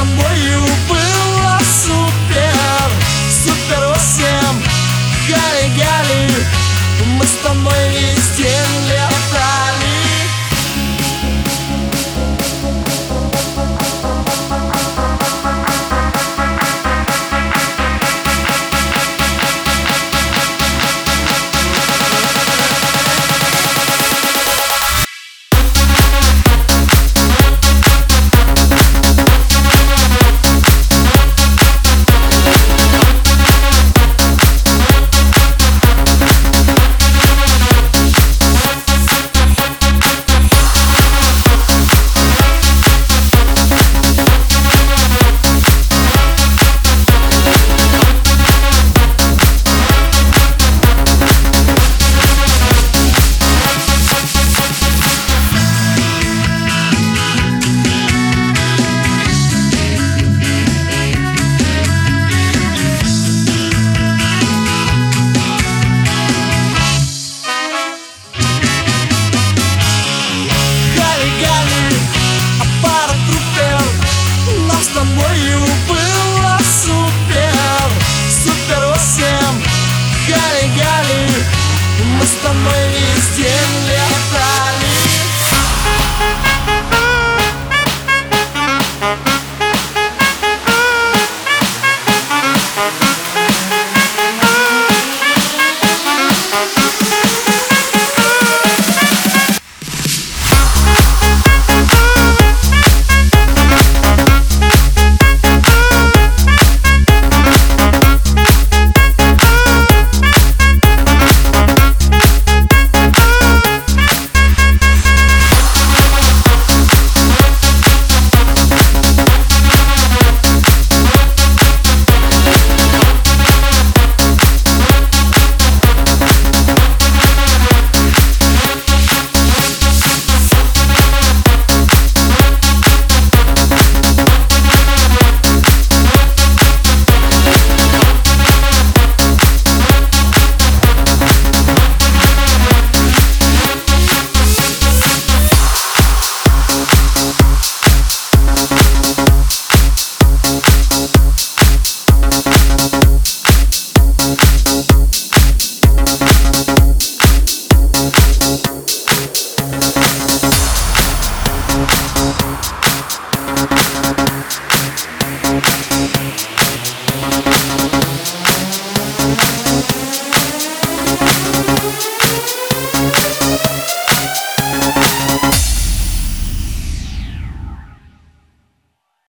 тобою было супер Супер всем. Гали-гали Мы с тобой весь день летаем с тобою было супер Супер 8 Гали-гали Мы с тобой весь день летали.